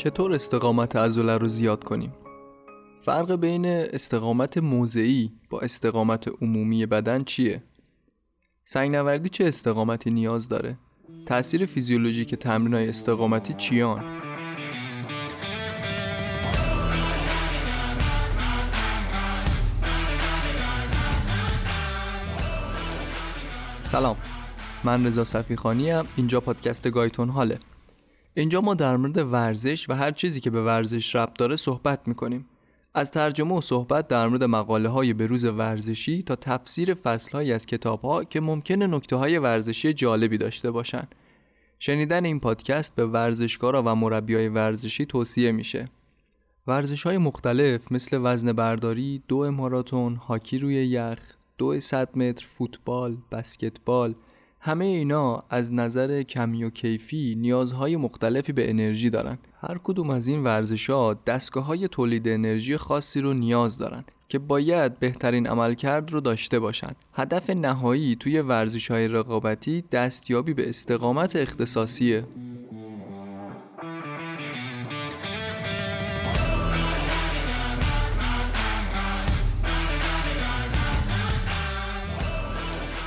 چطور استقامت عضله رو زیاد کنیم؟ فرق بین استقامت موضعی با استقامت عمومی بدن چیه؟ سنگنوردی چه استقامتی نیاز داره؟ تأثیر فیزیولوژیک تمرینای استقامتی چیان؟ سلام من رضا صفیخانی ام اینجا پادکست گایتون حاله اینجا ما در مورد ورزش و هر چیزی که به ورزش ربط داره صحبت می‌کنیم. از ترجمه و صحبت در مورد مقاله های بروز ورزشی تا تفسیر فصل های از کتاب ها که ممکنه نکته های ورزشی جالبی داشته باشن. شنیدن این پادکست به ورزشکارا و مربی های ورزشی توصیه میشه. ورزش های مختلف مثل وزن برداری، دو ماراتون، هاکی روی یخ، دو 100 متر، فوتبال، بسکتبال، همه اینا از نظر کمی و کیفی نیازهای مختلفی به انرژی دارن هر کدوم از این ورزش ها دستگاه های تولید انرژی خاصی رو نیاز دارن که باید بهترین عملکرد رو داشته باشند. هدف نهایی توی ورزش های رقابتی دستیابی به استقامت اختصاصیه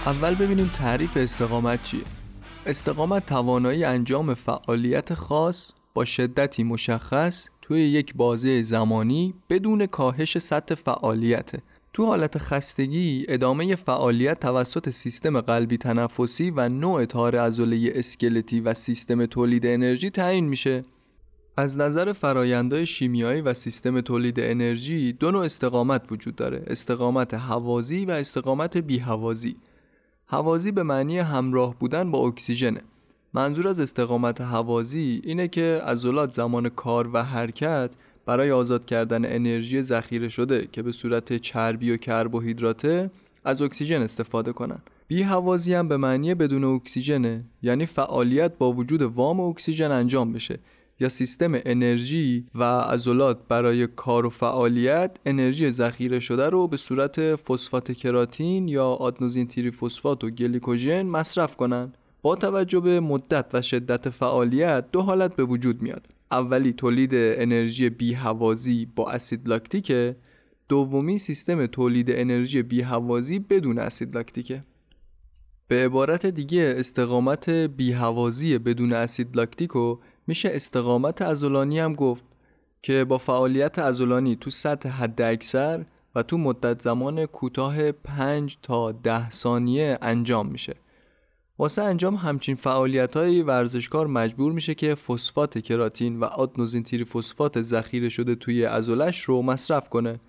اول ببینیم تعریف استقامت چیه. استقامت توانایی انجام فعالیت خاص با شدتی مشخص توی یک بازه زمانی بدون کاهش سطح فعالیته. تو حالت خستگی ادامه فعالیت توسط سیستم قلبی تنفسی و نوع تار عضله اسکلتی و سیستم تولید انرژی تعیین میشه. از نظر فرایندهای شیمیایی و سیستم تولید انرژی دو نوع استقامت وجود داره استقامت هوازی و استقامت بیهوازی هوازی به معنی همراه بودن با اکسیژنه. منظور از استقامت هوازی اینه که عضلات زمان کار و حرکت برای آزاد کردن انرژی ذخیره شده که به صورت چربی و کربوهیدراته از اکسیژن استفاده کنن. بی هوازی هم به معنی بدون اکسیژنه یعنی فعالیت با وجود وام اکسیژن انجام بشه. یا سیستم انرژی و عضلات برای کار و فعالیت انرژی ذخیره شده رو به صورت فسفات کراتین یا آدنوزین تری‌فسفات و گلیکوژن مصرف کنند. با توجه به مدت و شدت فعالیت دو حالت به وجود میاد. اولی تولید انرژی بیهوازی با اسید لاکتیکه. دومی سیستم تولید انرژی بیهوازی بدون اسید لاکتیکه. به عبارت دیگه استقامت بیهوازی بدون اسید لاکتیکو میشه استقامت ازولانی هم گفت که با فعالیت ازولانی تو سطح حد اکثر و تو مدت زمان کوتاه 5 تا 10 ثانیه انجام میشه. واسه انجام همچین فعالیت های ورزشکار مجبور میشه که فسفات کراتین و آدنوزین فسفات ذخیره شده توی ازولش رو مصرف کنه.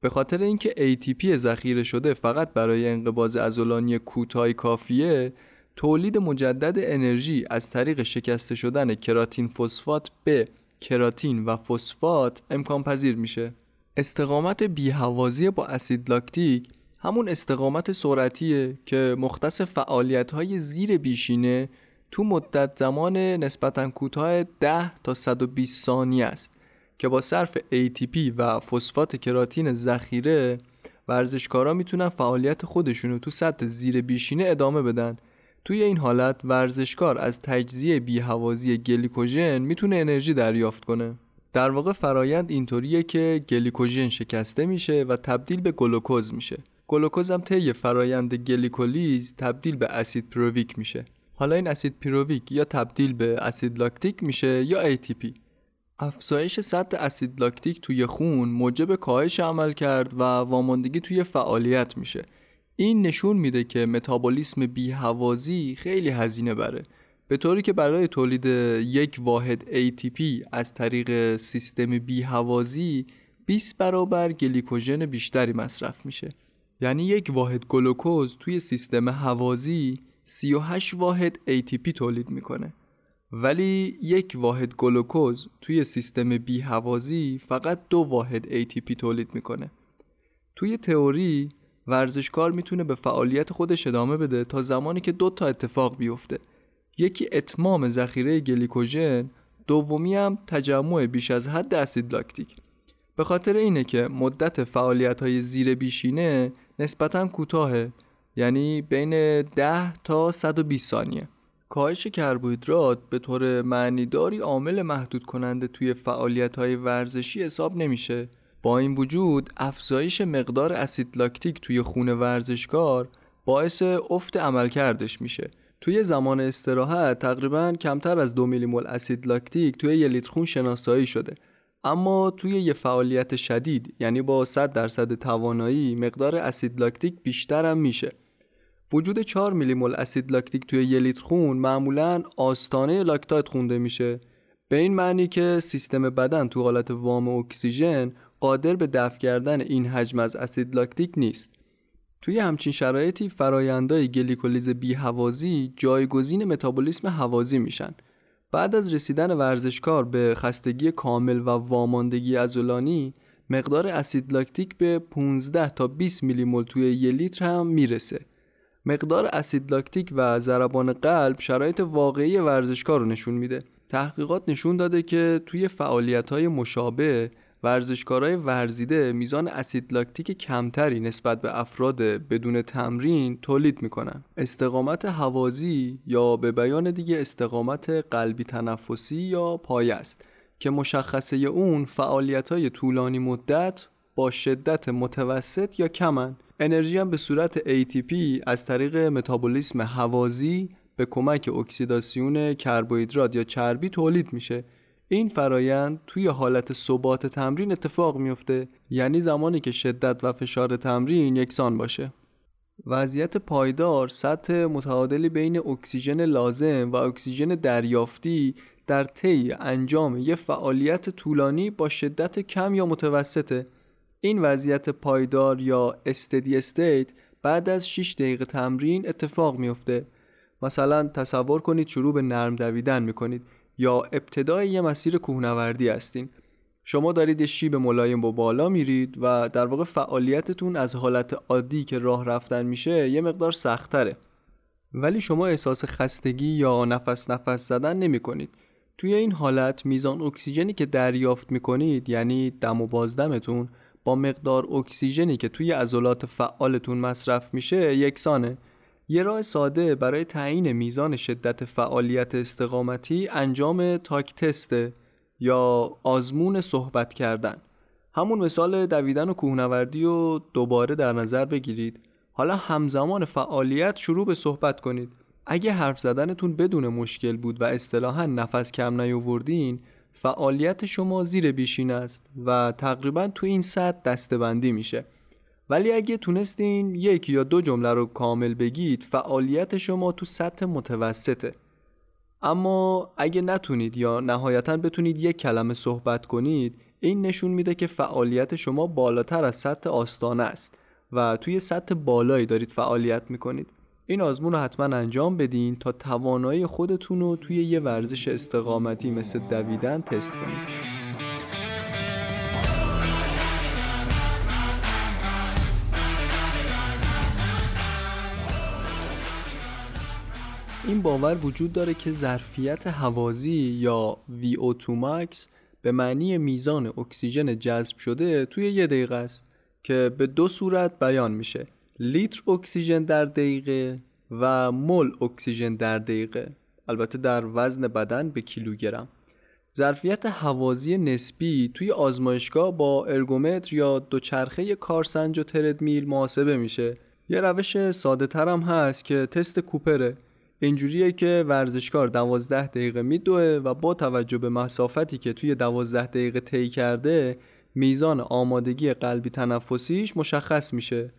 به خاطر اینکه ATP ذخیره شده فقط برای انقباض ازولانی کوتاه کافیه تولید مجدد انرژی از طریق شکسته شدن کراتین فسفات به کراتین و فسفات امکان پذیر میشه. استقامت بیهوازی با اسید لاکتیک همون استقامت سرعتیه که مختص فعالیت های زیر بیشینه تو مدت زمان نسبتا کوتاه 10 تا 120 ثانیه است که با صرف ATP و فسفات کراتین ذخیره ورزشکارا می‌تونن فعالیت خودشونو تو سطح زیر بیشینه ادامه بدن. توی این حالت ورزشکار از تجزیه بیهوازی گلیکوژن می‌تونه انرژی دریافت کنه. در واقع فرایند اینطوریه که گلیکوژن شکسته میشه و تبدیل به گلوکوز میشه. گلوکوز هم طی فرایند گلیکولیز تبدیل به اسید پیروویک میشه. حالا این اسید پیروویک یا تبدیل به اسید لاکتیک میشه یا ATP افزایش سطح اسید لاکتیک توی خون موجب کاهش عمل کرد و واماندگی توی فعالیت میشه. این نشون میده که متابولیسم بیهوازی خیلی هزینه بره. به طوری که برای تولید یک واحد ATP از طریق سیستم بیهوازی 20 برابر گلیکوژن بیشتری مصرف میشه. یعنی یک واحد گلوکوز توی سیستم هوازی 38 واحد ATP تولید می‌کنه. ولی یک واحد گلوکوز توی سیستم بیهوازی فقط دو واحد ATP تولید می‌کنه. توی تئوری ورزشکار می‌تونه به فعالیت خودش ادامه بده تا زمانی که دو تا اتفاق بیفته. یکی اتمام ذخیره گلیکوژن دومی هم تجمع بیش از حد اسید لاکتیک. به خاطر اینه که مدت فعالیت های زیر بیشینه نسبتا کوتاهه یعنی بین 10 تا 120 ثانیه. کاهش کربوهیدرات به طور معنیداری عامل محدود کننده توی فعالیت های ورزشی حساب نمیشه. با این وجود افزایش مقدار اسید لاکتیک توی خون ورزشکار باعث افت عملکردش میشه. توی زمان استراحت تقریبا کمتر از دو میلی مول اسید لاکتیک توی یه لیتر خون شناسایی شده. اما توی یه فعالیت شدید یعنی با 100 درصد توانایی مقدار اسید لاکتیک بیشتر هم میشه. وجود 4 میلی مول اسید لاکتیک توی یه لیتر خون معمولا آستانه لاکتات خونده میشه. به این معنی که سیستم بدن تو حالت وام اکسیژن قادر به دفع کردن این حجم از اسید لاکتیک نیست. توی همچین شرایطی فرایندهای گلیکولیز بیهوازی جایگزین متابولیسم هوازی میشن. بعد از رسیدن ورزشکار به خستگی کامل و واماندگی عضلانی مقدار اسید لاکتیک به 15 تا 20 میلی مول توی یک لیتر هم می‌رسه. مقدار اسید لاکتیک و ضربان قلب شرایط واقعی ورزشکار رو نشون میده. تحقیقات نشون داده که توی فعالیت های مشابه ورزشکارای ورزیده میزان اسید لاکتیک کمتری نسبت به افراد بدون تمرین تولید می‌کنن. استقامت هوازی یا به بیان دیگه استقامت قلبی تنفسی یا پایه است که مشخصه اون فعالیت های طولانی مدت با شدت متوسط یا کمن. انرژی هم به صورت ATP از طریق متابولیسم هوازی به کمک اکسیداسیون کربوهیدرات یا چربی تولید میشه. این فرایند توی حالت ثبات تمرین اتفاق میفته یعنی زمانی که شدت و فشار تمرین یکسان باشه. وضعیت پایدار سطح متعادلی بین اکسیژن لازم و اکسیژن دریافتی در طی انجام یک فعالیت طولانی با شدت کم یا متوسطه. این وضعیت پایدار یا استدی استیت بعد از 6 دقیقه تمرین اتفاق میفته مثلا تصور کنید شروع به نرم دویدن می‌کنید. یا ابتدای یه مسیر کوهنوردی هستین. شما دارید یه شیب ملایم با بالا میرید و در واقع فعالیتتون از حالت عادی که راه رفتن میشه یه مقدار سختره ولی شما احساس خستگی یا نفس نفس زدن نمی کنید. توی این حالت میزان اکسیژنی که دریافت می کنید یعنی دم و بازدمتون با مقدار اکسیژنی که توی عضلات فعالتون مصرف میشه یکسانه. یه راه ساده برای تعیین میزان شدت فعالیت استقامتی انجام تاک تسته یا آزمون صحبت کردن. همون مثال دویدن و کوهنوردی رو دوباره در نظر بگیرید. حالا همزمان فعالیت شروع به صحبت کنید. اگه حرف زدنتون بدون مشکل بود و اصطلاحا نفس کم نیاوردین فعالیت شما زیر بیشین است و تقریبا تو این سطح دستبندی میشه. ولی اگه تونستین یک یا دو جمله رو کامل بگید فعالیت شما تو سطح متوسطه. اما اگه نتونید یا نهایتا بتونید یک کلمه صحبت کنید این نشون میده که فعالیت شما بالاتر از سطح آستانه است و توی سطح بالایی دارید فعالیت می‌کنید. این آزمون رو حتما انجام بدین تا توانایی خودتون رو توی یه ورزش استقامتی مثل دویدن تست کنید. این باور وجود داره که ظرفیت هوازی یا VO2 max به معنی میزان اکسیژن جذب شده توی یه دقیقه است که به دو صورت بیان میشه. لیتر اکسیژن در دقیقه و مول اکسیژن در دقیقه. البته در وزن بدن به کیلوگرم. ظرفیت هوازی نسبی توی آزمایشگاه با ارگومتر یا دوچرخه کارسنج و تردمیل محاسبه میشه. یه روش ساده ترم هست که تست کوپره. اینجوریه که ورزشکار دوازده دقیقه میدوه و با توجه به مسافتی که توی دوازده دقیقه طی کرده میزان آمادگی قلبی تنفسیش مشخص میشه.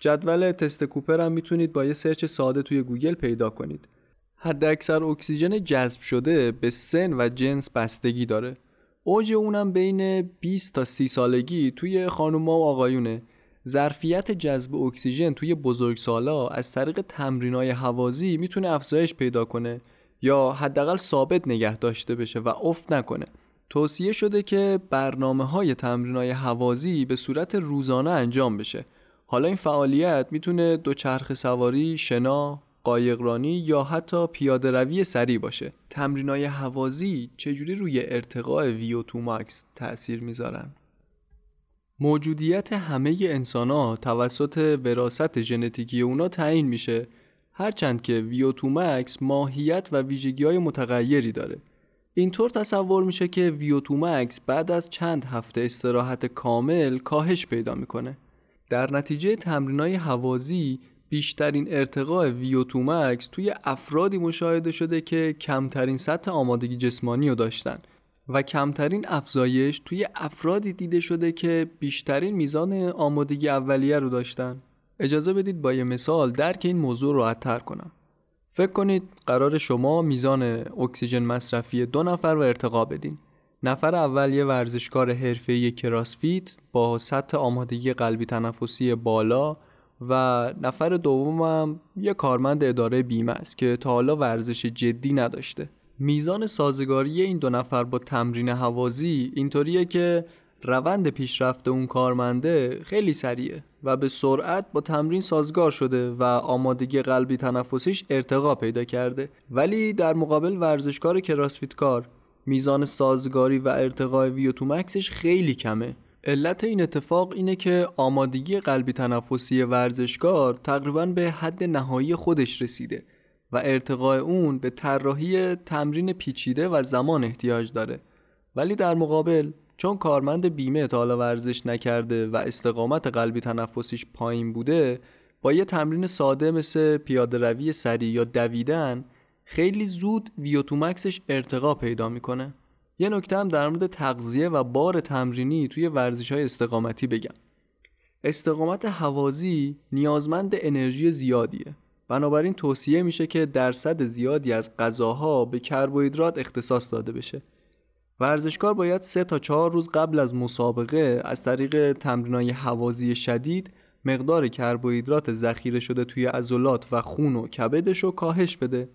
جدول تست کوپر هم می‌تونید با یه search ساده توی گوگل پیدا کنید. حد اکثر اکسیژن جذب شده به سن و جنس بستگی داره. اوج اونم بین 20 تا 30 سالگی توی خانوما و آقایونه. ظرفیت جذب اکسیژن توی بزرگسالا از طریق تمرینای هوازی می‌تونه افزایش پیدا کنه یا حداقل ثابت نگه داشته بشه و افت نکنه. توصیه شده که برنامه های تمرینای هوازی به صورت روزانه انجام بشه. حالا این فعالیت می‌تونه دوچرخ سواری، شنا، قایقرانی یا حتی پیاده روی سریع باشه. تمرینای هوازی چجوری روی ارتقاء VO2 max تأثیر می‌ذارن؟ موجودیت همه انسان ها توسط وراست ژنتیکی اونا تعیین میشه هرچند که VO2 max ماهیت و ویژگی های متغیری داره. اینطور تصور میشه که VO2 max بعد از چند هفته استراحت کامل کاهش پیدا می‌کنه. در نتیجه تمرینای هوازی بیشترین ارتقاء VO2 max توی افرادی مشاهده شده که کمترین سطح آمادگی جسمانی رو داشتن. و کمترین افزایش توی افرادی دیده شده که بیشترین میزان آمادگی اولیه رو داشتن. اجازه بدید با یه مثال درک این موضوع راحت تر کنم. فکر کنید قرار شما میزان اکسیژن مصرفی دو نفر رو ارتقا بدین. نفر اول یه ورزشکار حرفه‌ای کراسفیت با سطح آمادگی قلبی تنفسی بالا و نفر دومم یه کارمند اداره بیمه است که تا حالا ورزش جدی نداشته. میزان سازگاری این دو نفر با تمرین هوازی اینطوریه که روند پیشرفت اون کارمنده خیلی سریعه و به سرعت با تمرین سازگار شده و آمادگی قلبی تنفسیش ارتقا پیدا کرده. ولی در مقابل ورزشکار کراسفیت کار میزان سازگاری و ارتقای مکسش خیلی کمه. علت این اتفاق اینه که آمادگی قلبی تنفسی ورزشکار تقریبا به حد نهایی خودش رسیده. و ارتقای اون به طراحی تمرین پیچیده و زمان احتیاج داره. ولی در مقابل چون کارمند بیمه تا ورزش نکرده و استقامت قلبی تنفسیش پایین بوده با یه تمرین ساده مثل پیاده روی سریع یا دویدن خیلی زود ویوتومکسش ارتقا پیدا می‌کنه. یه نکته هم در مورد تغذیه و بار تمرینی توی ورزش های استقامتی بگم. استقامت هوازی نیازمند انرژی زیادیه. بنابراین توصیه میشه که درصد زیادی از غذاها به کربوهیدرات اختصاص داده بشه. ورزشکار باید سه تا چهار روز قبل از مسابقه از طریق تمرینای هوازی شدید مقدار کربوهیدرات ذخیره شده توی عضلات و خون و کبدش رو کاهش بده.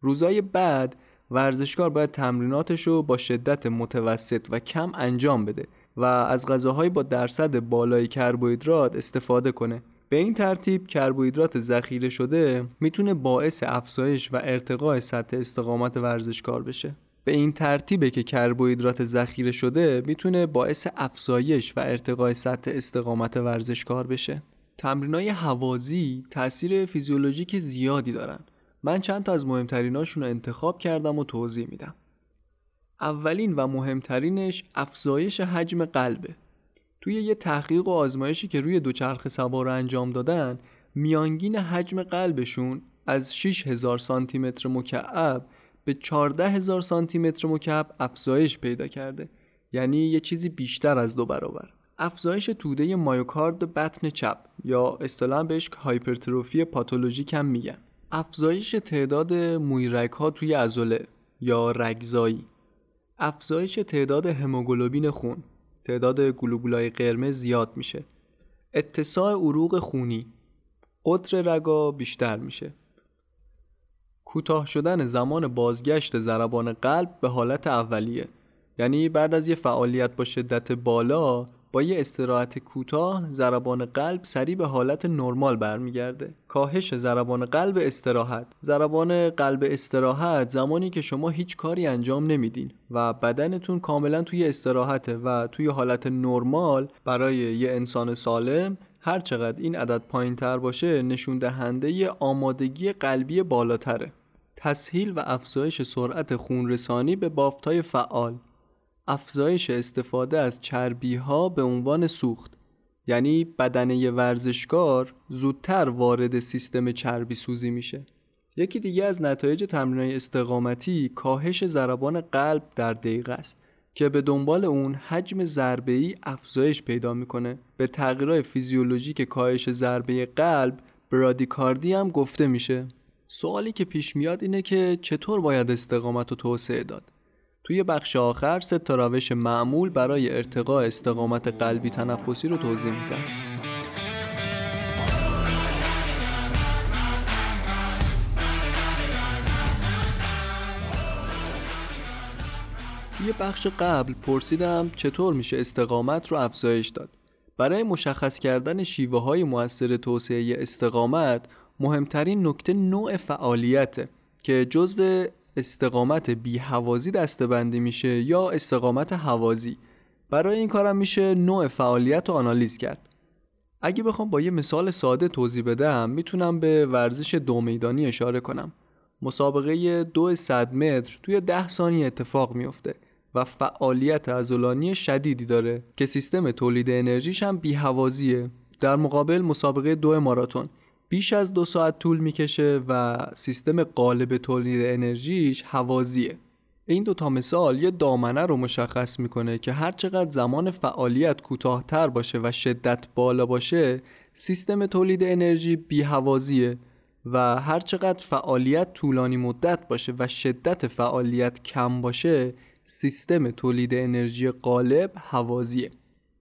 روزای بعد ورزشکار باید تمریناتش رو با شدت متوسط و کم انجام بده و از غذاهای با درصد بالای کربوهیدرات استفاده کنه. به این ترتیب کربوهیدرات ذخیره شده می‌تونه باعث افزایش و ارتقاء سطح استقامت ورزشکار بشه. به این ترتیبه که کربوهیدرات ذخیره شده می‌تونه باعث افزایش و ارتقاء سطح استقامت ورزشکار بشه. تمرینای هوازی تاثیر فیزیولوژیک زیادی دارن. من چند تا از مهمتریناشون رو انتخاب کردم و توضیح میدم. اولین و مهمترینش افزایش حجم قلبه. توی یه تحقیق و آزمایشی که روی دوچرخه سوار انجام دادن میانگین حجم قلبشون از 6000 سانتی متر مکعب به 14000 سانتی متر مکعب افزایش پیدا کرده. یعنی یه چیزی بیشتر از دو برابر. افزایش توده مایوکارد بطن چپ یا اصطلاحا بهش هایپرتروفی پاتولوژیک هم میگن. افزایش تعداد مویرک ها توی عضله یا رگزایی. افزایش تعداد هموگلوبین خون. تعداد گلوبولای قرمز زیاد میشه. اتساع عروق خونی. قطر رگا بیشتر میشه. کوتاه شدن زمان بازگشت ضربان قلب به حالت اولیه. یعنی بعد از یه فعالیت با شدت بالا با یه استراحت کوتاه ضربان قلب سریع به حالت نرمال برمیگرده. کاهش ضربان قلب استراحت. ضربان قلب استراحت زمانی که شما هیچ کاری انجام نمیدین و بدنتون کاملا توی استراحته و توی حالت نرمال برای یه انسان سالم هر چقدر این عدد پایین تر باشه نشون دهنده آمادگی قلبی بالاتره. تسهیل و افزایش سرعت خونرسانی به بافتهای فعال. افزایش استفاده از چربی ها به عنوان سوخت. یعنی بدنه ورزشکار زودتر وارد سیستم چربی سوزی میشه. یکی دیگه از نتایج تمرین استقامتی کاهش ضربان قلب در دقیقه است که به دنبال اون حجم ضربه ای افزایش پیدا می‌کنه. به تغییرات فیزیولوژیک کاهش ضربه قلب برادیکاردی هم گفته میشه. سوالی که پیش میاد اینه که چطور باید استقامت رو توسعه داد؟ توی بخش آخر سه تا روش معمول برای ارتقاء استقامت قلبی تنفسی رو توضیح میدم. توی بخش قبل پرسیدم چطور میشه استقامت رو افزایش داد. برای مشخص کردن شیوه های موثر توسعه استقامت مهمترین نکته نوع فعالیته که جزو استقامت بی هوازی دستبندی میشه یا استقامت هوازی برای این کارم میشه نوع فعالیت رو آنالیز کرد. اگه بخوام با یه مثال ساده توضیح بدم می‌تونم به ورزش دو میدانی اشاره کنم. مسابقه دو صد متر توی ده ثانیه اتفاق میفته و فعالیت عضلانی شدیدی داره که سیستم تولید انرژیش هم بیهوازیه در مقابل مسابقه دو ماراتون بیش از دو ساعت طول می‌کشه و سیستم قالب تولید انرژیش هوازیه این دو تا مثال یه دامنه رو مشخص می‌کنه که هر چقدر زمان فعالیت کوتاهتر باشه و شدت بالا باشه سیستم تولید انرژی بیهوازیه و هر چقدر فعالیت طولانی مدت باشه و شدت فعالیت کم باشه سیستم تولید انرژی قالب هوازیه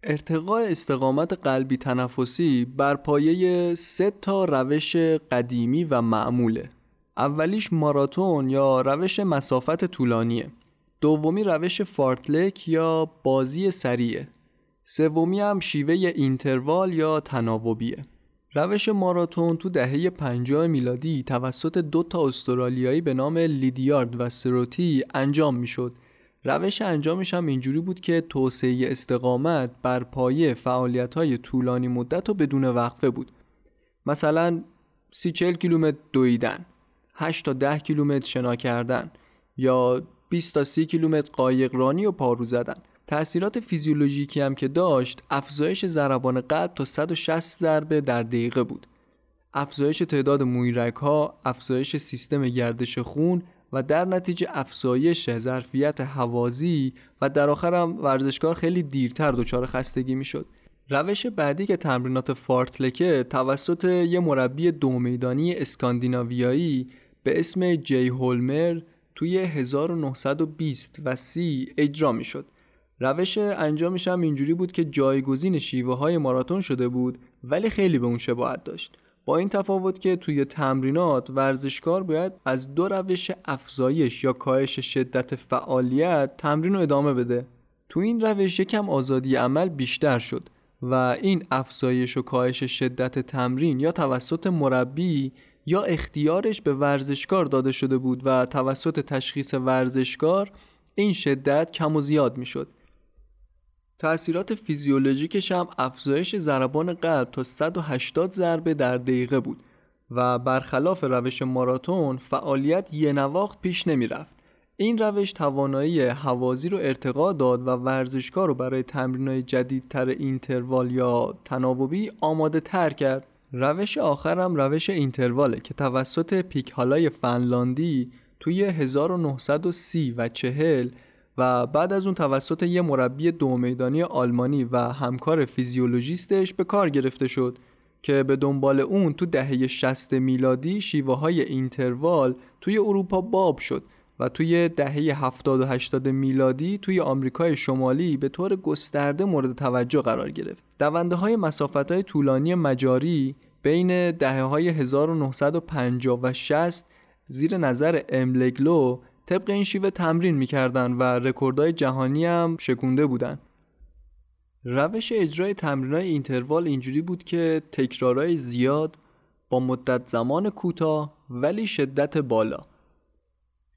ارتقاء استقامت قلبی تنفسی بر پایه سه تا روش قدیمی و معموله. اولیش ماراتون یا روش مسافت طولانیه. دومی روش فارتلک یا بازی سریعه. سومی هم شیوه اینتروال یا تناوبیه. روش ماراتون تو دهه 50 میلادی توسط دو تا استرالیایی به نام لیدیارد و سروتی انجام می‌شد روش انجامش هم اینجوری بود که توسعه استقامت بر پایه فعالیت های طولانی مدت و بدون وقفه بود. مثلا سی چل کیلومتر دویدن 8 تا 10 کیلومتر شنا کردن یا 20 تا 30 کیلومتر قایق رانی و پارو زدن. تأثیرات فیزیولوژیکی هم که داشت افزایش ضربان قلب تا 160 ضربه در دقیقه بود. افزایش تعداد مویرک ها افزایش سیستم گردش خون و در نتیجه افزایش ظرفیت هوازی و در آخر هم ورزشکار خیلی دیرتر دچار خستگی می‌شد روش بعدی که تمرینات فارتلکه توسط یه مربی دو میدانی اسکاندیناویایی به اسم جی هولمر توی 1920 و 30 اجرا می‌شد. روش انجامش هم اینجوری بود که جایگزین شیوه های ماراتون شده بود ولی خیلی به اون شباهت داشت. با این تفاوت که توی تمرینات ورزشکار باید از دو روش افزایش یا کاهش شدت فعالیت تمرین رو ادامه بده. تو این روش یکم آزادی عمل بیشتر شد و این افزایش و کاهش شدت تمرین یا توسط مربی یا اختیارش به ورزشکار داده شده بود و توسط تشخیص ورزشکار این شدت کم و زیاد می شد. تأثیرات فیزیولوژیکش هم افزایش ضربان قلب تا 180 ضربه در دقیقه بود و برخلاف روش ماراتون فعالیت یه نواخت پیش نمی رفت. این روش توانایی حوازی رو ارتقا داد و ورزشکار رو برای تمرینای جدیدتر اینتروال یا تناوبی آماده تر کرد روش آخرم روش اینترواله که توسط پیکهالای فنلاندی توی 1930 و 40 و بعد از اون توسط یه مربی دو میدانی آلمانی و همکار فیزیولوژیستش به کار گرفته شد که به دنبال اون تو دهه 60 میلادی شیوه های interval توی اروپا باب شد و توی دهه 70 و 80 میلادی توی آمریکای شمالی به طور گسترده مورد توجه قرار گرفت. دونده های مسافت های طولانی مجاری بین دهه های 1950 و 60 زیر نظر املگلو طبق این شیوه تمرین می‌کردن و رکوردهای جهانی هم شکونده بودن. روش اجرای تمرینای اینتروال اینجوری بود که تکرارای زیاد با مدت زمان کوتاه ولی شدت بالا.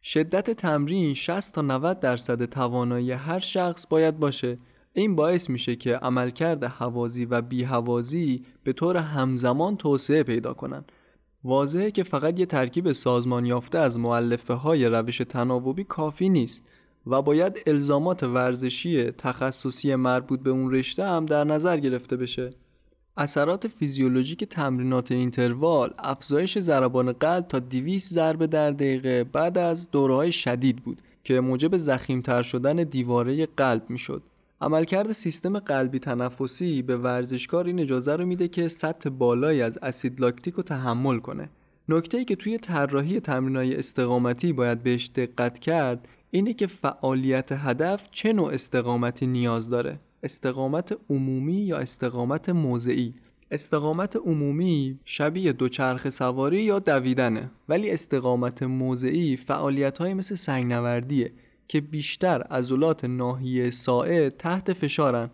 شدت تمرین 60 تا 90 درصد توانایی هر شخص باید باشه. این باعث میشه که عملکرد حوازی و بیهوازی به طور همزمان توسعه پیدا کنن. واضحه که فقط یه ترکیب سازمان یافته از معلفه های روش تناوبی کافی نیست و باید الزامات ورزشی تخصصی مربوط به اون رشته هم در نظر گرفته بشه اثرات فیزیولوژیک تمرینات اینتروال افزایش ضربان قلب تا 200 ضربه در دقیقه بعد از دوره‌های شدید بود که موجب زخیمتر شدن دیواره قلب می‌شد. عملکرد سیستم قلبی تنفسی به ورزشکار این اجازه رو میده که سطح بالایی از اسید لاکتیک رو تحمل کنه. نکته ای که توی طراحی تمرینای استقامتی باید بهش دقت کرد اینه که فعالیت هدف چه نوع استقامتی نیاز داره. استقامت عمومی یا استقامت موضعی استقامت عمومی شبیه دوچرخه سواری یا دویدنه ولی استقامت موضعی فعالیت های مثل سنگنوردیه که بیشتر عضلات ناحیه ساعد تحت فشارن.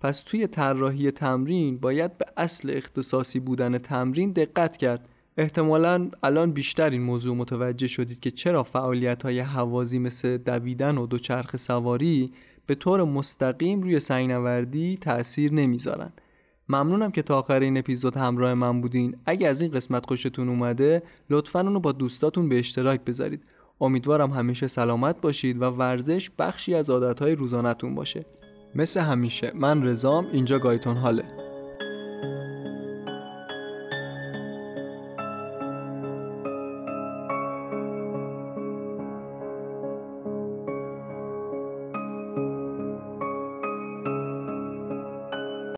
پس توی طراحی تمرین باید به اصل اختصاصی بودن تمرین دقت کرد. احتمالا الان بیشتر این موضوع متوجه شدید که چرا فعالیت های حوازی مثل دویدن و دوچرخه سواری به طور مستقیم روی سنگنوردی تأثیر نمی‌ذارن. ممنونم که تا آخر این اپیزود همراه من بودین. اگه از این قسمت خوشتون اومده لطفا اونو با دوستاتون به اشتراک بذارید. امیدوارم همیشه سلامت باشید و ورزش بخشی از عادتهای روزانتون باشه. مثل همیشه من رزام اینجا گایتون حاله